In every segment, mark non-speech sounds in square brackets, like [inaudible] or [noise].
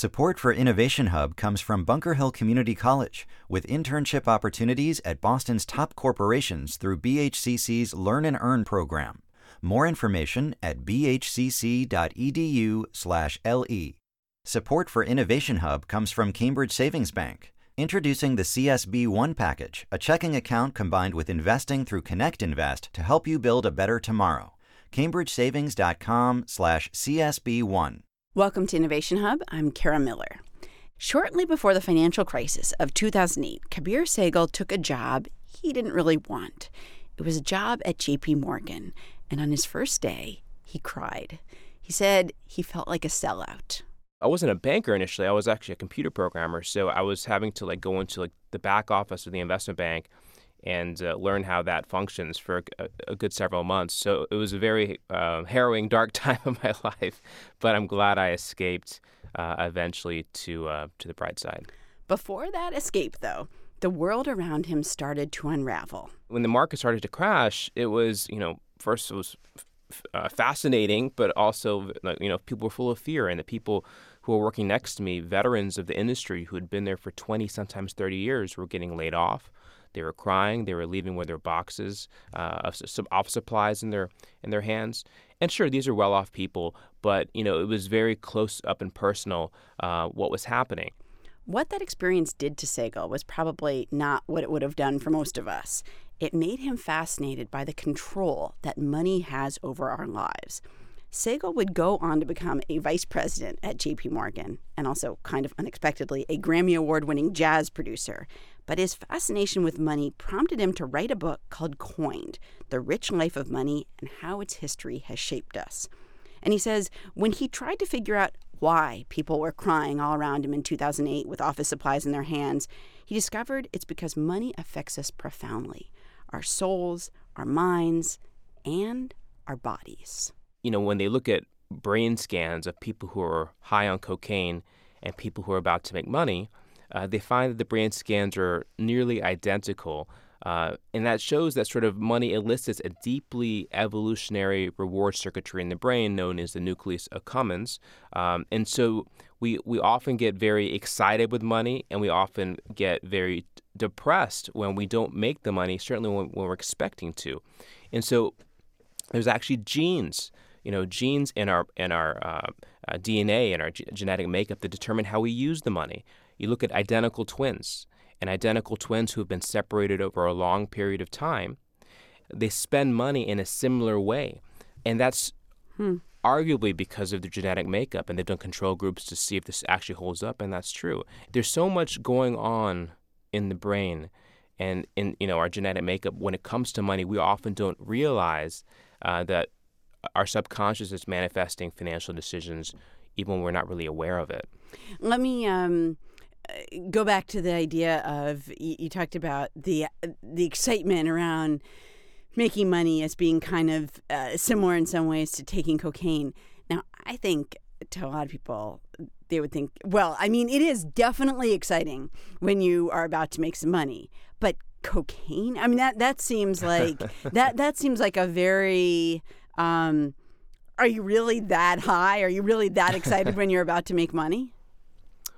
Support for Innovation Hub comes from Bunker Hill Community College, with internship opportunities at Boston's top corporations through BHCC's Learn and Earn program. More information at bhcc.edu/le. Support for Innovation Hub comes from Cambridge Savings Bank. Introducing the CSB One package, a checking account combined with investing through Connect Invest to help you build a better tomorrow. CambridgeSavings.com/csb1. Welcome to Innovation Hub. I'm Kara Miller. Shortly before the financial crisis of 2008, Kabir Sehgal took a job he didn't really want. It was a job at JP Morgan, and on his first day, he cried. He said he felt like a sellout. I wasn't a banker initially. I was actually a computer programmer, so I was having to like go into like the back office of the investment bank and uh, learn how that functions for a, a, good several months. So it was a very uh, harrowing, dark [laughs] time of my life, but I'm glad I escaped uh, eventually to uh, to the bright side. Before that escape, though, the world around him started to unravel. When the market started to crash, it was you know first it was uh, fascinating, but also you know people were full of fear, and the people who were working next to me, veterans of the industry who had been there for 20, sometimes 30 years, were getting laid off. They were crying. They were leaving with their boxes uh, of some office supplies in their in their hands. And sure, these are well-off people, but you know it was very close up and personal uh, what was happening. What that experience did to Sehgal was probably not what it would have done for most of us. It made him fascinated by the control that money has over our lives. Sehgal would go on to become a vice president at JP Morgan and also, kind of unexpectedly, a Grammy Award winning jazz producer. But his fascination with money prompted him to write a book called Coined The Rich Life of Money and How Its History Has Shaped Us. And he says when he tried to figure out why people were crying all around him in 2008 with office supplies in their hands, he discovered it's because money affects us profoundly our souls, our minds, and our bodies you know, when they look at brain scans of people who are high on cocaine and people who are about to make money, uh, they find that the brain scans are nearly identical. Uh, and that shows that sort of money elicits a deeply evolutionary reward circuitry in the brain known as the nucleus accumbens. Um, and so we, we often get very excited with money and we often get very depressed when we don't make the money, certainly when, when we're expecting to. And so there's actually genes you know, genes in our in our uh, uh, DNA and our g- genetic makeup that determine how we use the money. You look at identical twins and identical twins who have been separated over a long period of time. They spend money in a similar way, and that's hmm. arguably because of their genetic makeup. And they've done control groups to see if this actually holds up, and that's true. There's so much going on in the brain and in you know our genetic makeup when it comes to money. We often don't realize uh, that our subconscious is manifesting financial decisions even when we're not really aware of it. Let me um, go back to the idea of you, you talked about the the excitement around making money as being kind of uh, similar in some ways to taking cocaine. Now, I think to a lot of people, they would think, well, I mean, it is definitely exciting when you are about to make some money, but cocaine? I mean, that that seems like [laughs] that that seems like a very um, are you really that high? Are you really that excited when you're about to make money?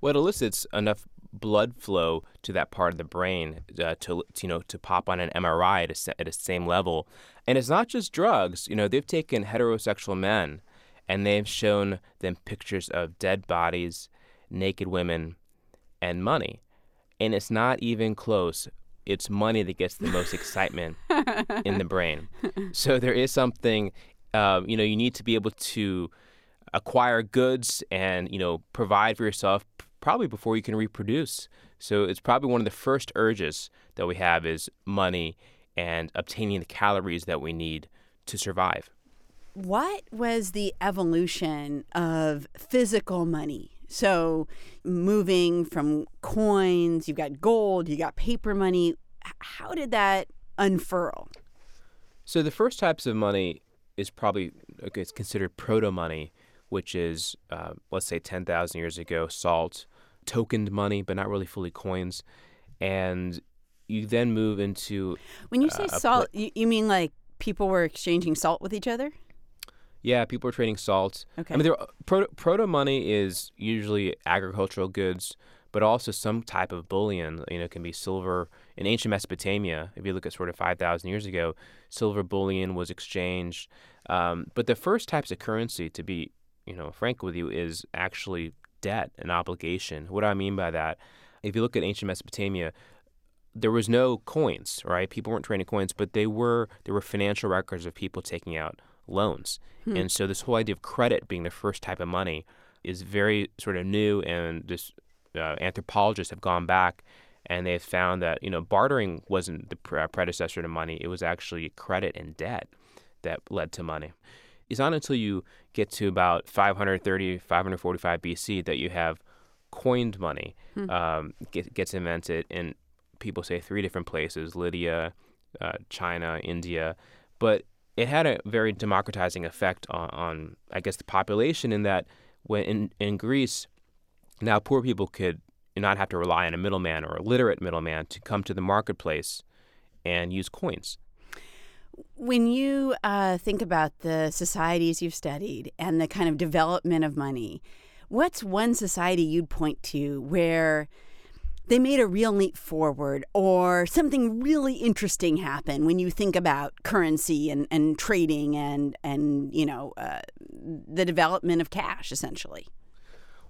Well, it elicits enough blood flow to that part of the brain uh, to, you know to pop on an MRI at a, at a same level. And it's not just drugs. You know, they've taken heterosexual men and they've shown them pictures of dead bodies, naked women, and money. And it's not even close it's money that gets the most excitement [laughs] in the brain. So there is something, um, you know, you need to be able to acquire goods and you know provide for yourself probably before you can reproduce. So it's probably one of the first urges that we have is money and obtaining the calories that we need to survive. What was the evolution of physical money? So, moving from coins, you've got gold, you got paper money. How did that unfurl? So, the first types of money is probably okay, it's considered proto money, which is, uh, let's say, 10,000 years ago, salt, tokened money, but not really fully coins. And you then move into. When you say uh, salt, you, you mean like people were exchanging salt with each other? Yeah, people are trading salt. Okay. I mean, there, proto, proto money is usually agricultural goods, but also some type of bullion. You know, it can be silver. In ancient Mesopotamia, if you look at sort of 5,000 years ago, silver bullion was exchanged. Um, but the first types of currency, to be, you know, frank with you, is actually debt and obligation. What do I mean by that? If you look at ancient Mesopotamia, there was no coins, right? People weren't trading coins, but they were there were financial records of people taking out loans. Hmm. And so this whole idea of credit being the first type of money is very sort of new and this uh, anthropologists have gone back and they've found that you know bartering wasn't the pre- predecessor to money it was actually credit and debt that led to money it's not until you get to about 530 545 bc that you have coined money Hmm. um, get, gets invented in people say three different places lydia uh, china india but it had a very democratizing effect on, on i guess the population in that when in, in greece now, poor people could not have to rely on a middleman or a literate middleman to come to the marketplace and use coins. When you uh, think about the societies you've studied and the kind of development of money, what's one society you'd point to where they made a real leap forward or something really interesting happened when you think about currency and, and trading and, and you know, uh, the development of cash, essentially?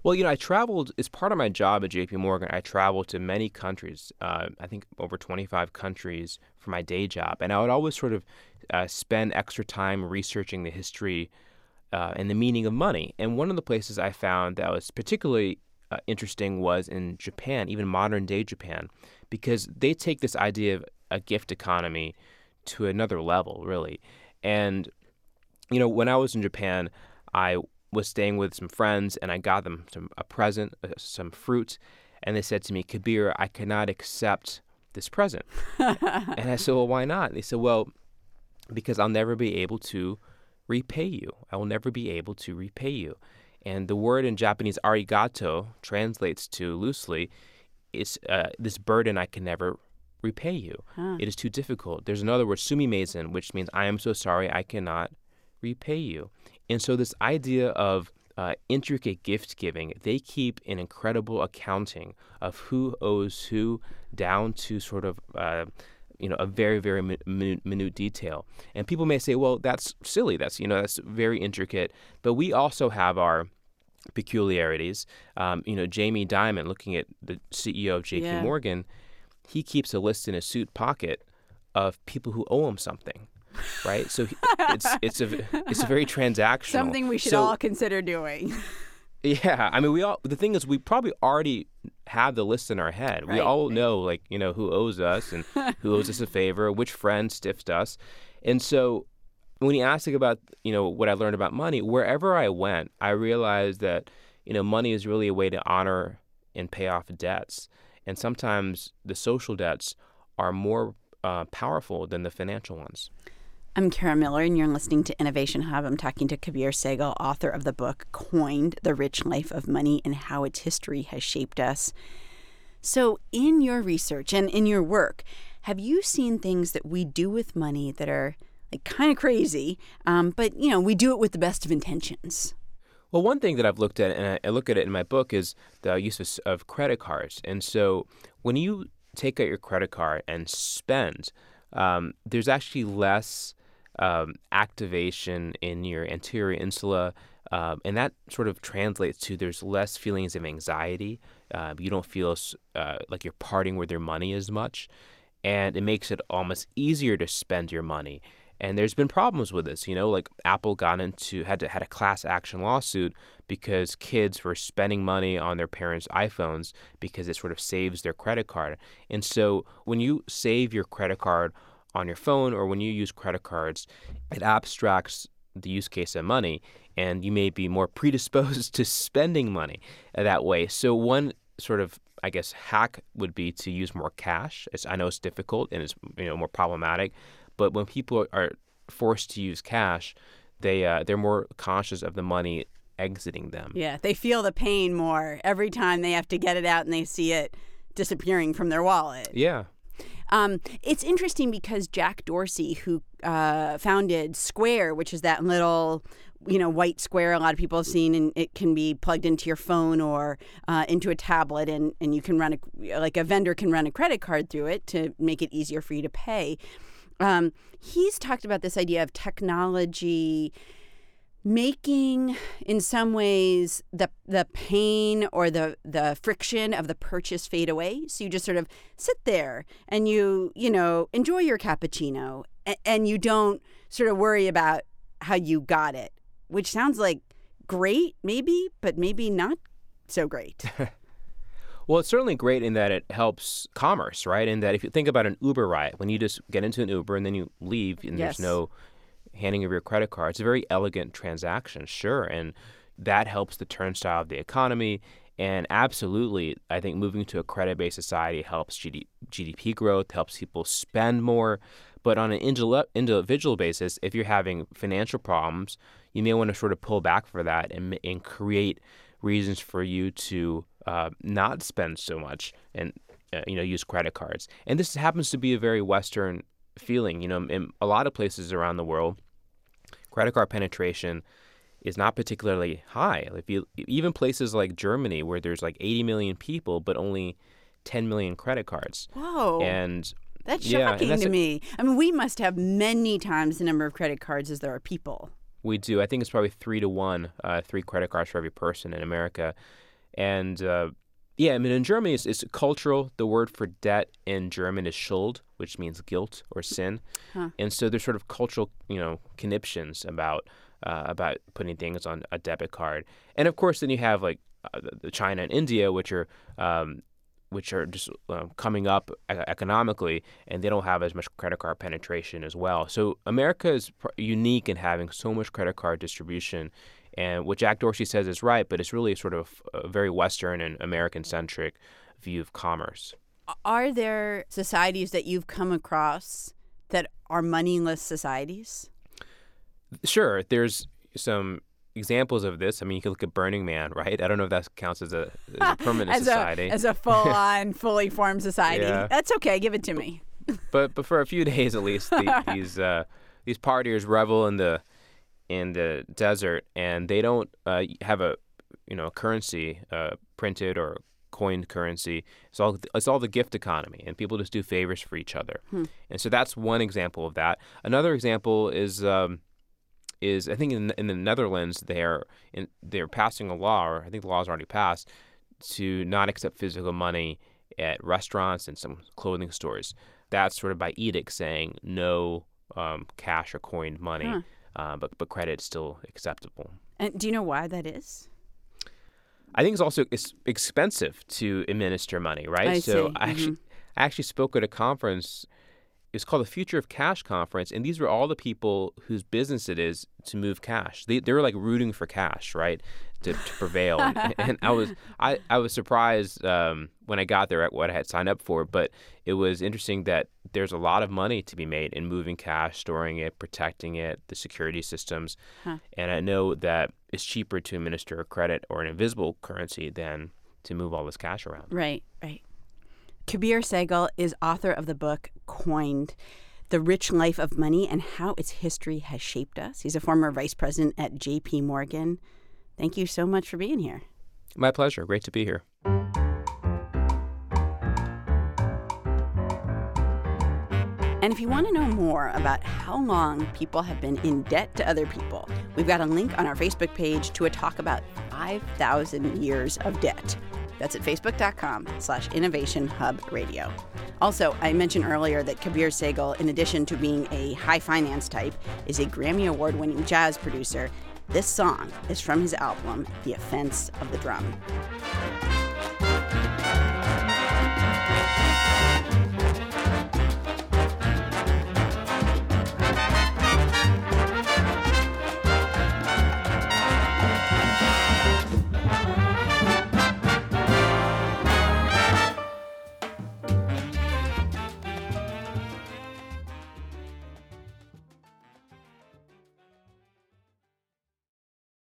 Well, you know, I traveled as part of my job at JP Morgan. I traveled to many countries, uh, I think over 25 countries for my day job. And I would always sort of uh, spend extra time researching the history uh, and the meaning of money. And one of the places I found that was particularly uh, interesting was in Japan, even modern day Japan, because they take this idea of a gift economy to another level, really. And, you know, when I was in Japan, I was staying with some friends and I got them some, a present, uh, some fruit, and they said to me, Kabir, I cannot accept this present. [laughs] and I said, Well, why not? And They said, Well, because I'll never be able to repay you. I will never be able to repay you. And the word in Japanese arigato translates to loosely, is uh, this burden I can never repay you. Huh. It is too difficult. There's another word, sumimasen, which means I am so sorry I cannot repay you. And so, this idea of uh, intricate gift giving, they keep an incredible accounting of who owes who down to sort of. Uh, you know, a very, very minute, minute detail. And people may say, well, that's silly. That's, you know, that's very intricate. But we also have our peculiarities. Um, you know, Jamie Dimon, looking at the CEO of JP Yeah. Morgan, he keeps a list in his suit pocket of people who owe him something right? So he- it's [laughs] it's a it's a very transactional. Something we should So- all consider doing. [laughs] Yeah, I mean, we all. The thing is, we probably already have the list in our head. We all know, like you know, who owes us and who owes us a favor, which friend stiffed us, and so when you ask about you know what I learned about money, wherever I went, I realized that you know money is really a way to honor and pay off debts, and sometimes the social debts are more uh, powerful than the financial ones. I'm Kara Miller, and you're listening to Innovation Hub. I'm talking to Kabir Sehgal, author of the book Coined The Rich Life of Money and How Its History Has Shaped Us. So, in your research and in your work, have you seen things that we do with money that are kind of crazy, um, but you know, we do it with the best of intentions? Well, one thing that I've looked at, and I, look at it in my book, is the use of, of credit cards. And so when you take out your credit card and spend, um, there's actually less um, activation in your anterior insula. Um, and that sort of translates to there's less feelings of anxiety. Uh, you don't feel uh, like you're parting with your money as much. And it makes it almost easier to spend your money. And there's been problems with this, you know, like Apple got into had to had a class action lawsuit because kids were spending money on their parents' iPhones because it sort of saves their credit card. And so when you save your credit card on your phone or when you use credit cards, it abstracts the use case of money and you may be more [laughs] predisposed to spending money that way. So one sort of I guess hack would be to use more cash. It's, I know it's difficult and it's you know more problematic, but when people are forced to use cash, they uh, they're more conscious of the money exiting them. Yeah, they feel the pain more every time they have to get it out and they see it disappearing from their wallet. Yeah. Um, it's interesting because Jack Dorsey, who uh, founded Square, which is that little you know white square a lot of people have seen and it can be plugged into your phone or uh, into a tablet and, and you can run a like a vendor can run a credit card through it to make it easier for you to pay um, he's talked about this idea of technology making in some ways the the pain or the the friction of the purchase fade away. So you just sort of sit there and you you know enjoy your cappuccino and, and you don't sort of worry about how you got it which sounds like great maybe but maybe not so great [laughs] Well, it's certainly great in that it helps commerce, right? In that if you think about an Uber ride, when you just get into an Uber and then you leave and Yes. there's no handing of your credit card, it's a very elegant transaction, sure. And that helps the turnstile of the economy. And absolutely, I think moving to a credit based society helps GD- GDP growth, helps people spend more. But on an individual basis, if you're having financial problems, you may want to sort of pull back for that and, and create reasons for you to uh, not spend so much and uh, you know use credit cards. And this happens to be a very Western feeling. You know, in a lot of places around the world, credit card penetration is not particularly high. If you even places like Germany, where there's like 80 million people, but only 10 million credit cards, whoa and that's yeah, and shocking that's to a- me i mean we must have many times the number of credit cards as there are people We do. I think it's probably three to one, uh, three credit cards for every person in America. And uh, yeah, I mean, in Germany, it's, it's cultural. The word for debt in German is Schuld, which means guilt or sin. Huh. And so there's sort of cultural, you know, conniptions about uh, about putting things on a debit card. And of course, then you have like uh, the- China and India, which are um, which are just uh, coming up economically, and they don't have as much credit card penetration as well. So America is pr- unique in having so much credit card distribution, and what Jack Dorsey says is right, but it's really sort of a very Western and American centric view of commerce. are there societies that you've come across that are moneyless societies Sure, there's some examples of this. I mean, you can look at Burning Man, right? I don't know if that counts as a, as a [laughs] permanent as society. a as a full-on [laughs] fully formed society Yeah. that's okay give it to me but but for a few [laughs] days at least, the, these uh, these partiers revel in the in the desert, and they don't uh, have a you know currency uh, printed or coined currency. It's all it's all the gift economy, and people just do favors for each other. And so that's one example of that. Another example is. Um, is I think in, in the Netherlands they're in, they're passing a law, or I think the law's already passed, to not accept physical money at restaurants and some clothing stores. That's sort of by edict saying no um, cash or coined money, Huh. Uh, but but credit's still acceptable. and do you know why that is I think it's also it's expensive to administer money, right? I so see. Mm-hmm. Actually I actually spoke at a conference. It was called the Future of Cash conference, and these were all the people whose business it is to move cash. They they were like rooting for cash, right, to, to prevail. and, [laughs] and I was I, I was surprised um, when I got there at what I had signed up for, but it was interesting that there's a lot of money to be made in moving cash, storing it, protecting it, the security systems, Huh. and I know that it's cheaper to administer a credit or an invisible currency than to move all this cash around. Right, right. Kabir Sehgal is author of the book Coined The Rich Life of Money and How Its History Has Shaped Us. He's a former vice president at JP Morgan. Thank you so much for being here. My pleasure. Great to be here. And if you want to know more about how long people have been in debt to other people, we've got a link on our Facebook page to a talk about 5,000 years of debt. That's at facebook.com slash innovation hub radio. Also, I mentioned earlier that Kabir Sehgal, in addition to being a high finance type, is a Grammy Award winning jazz producer. This song is from his album, The Offense of the Drum.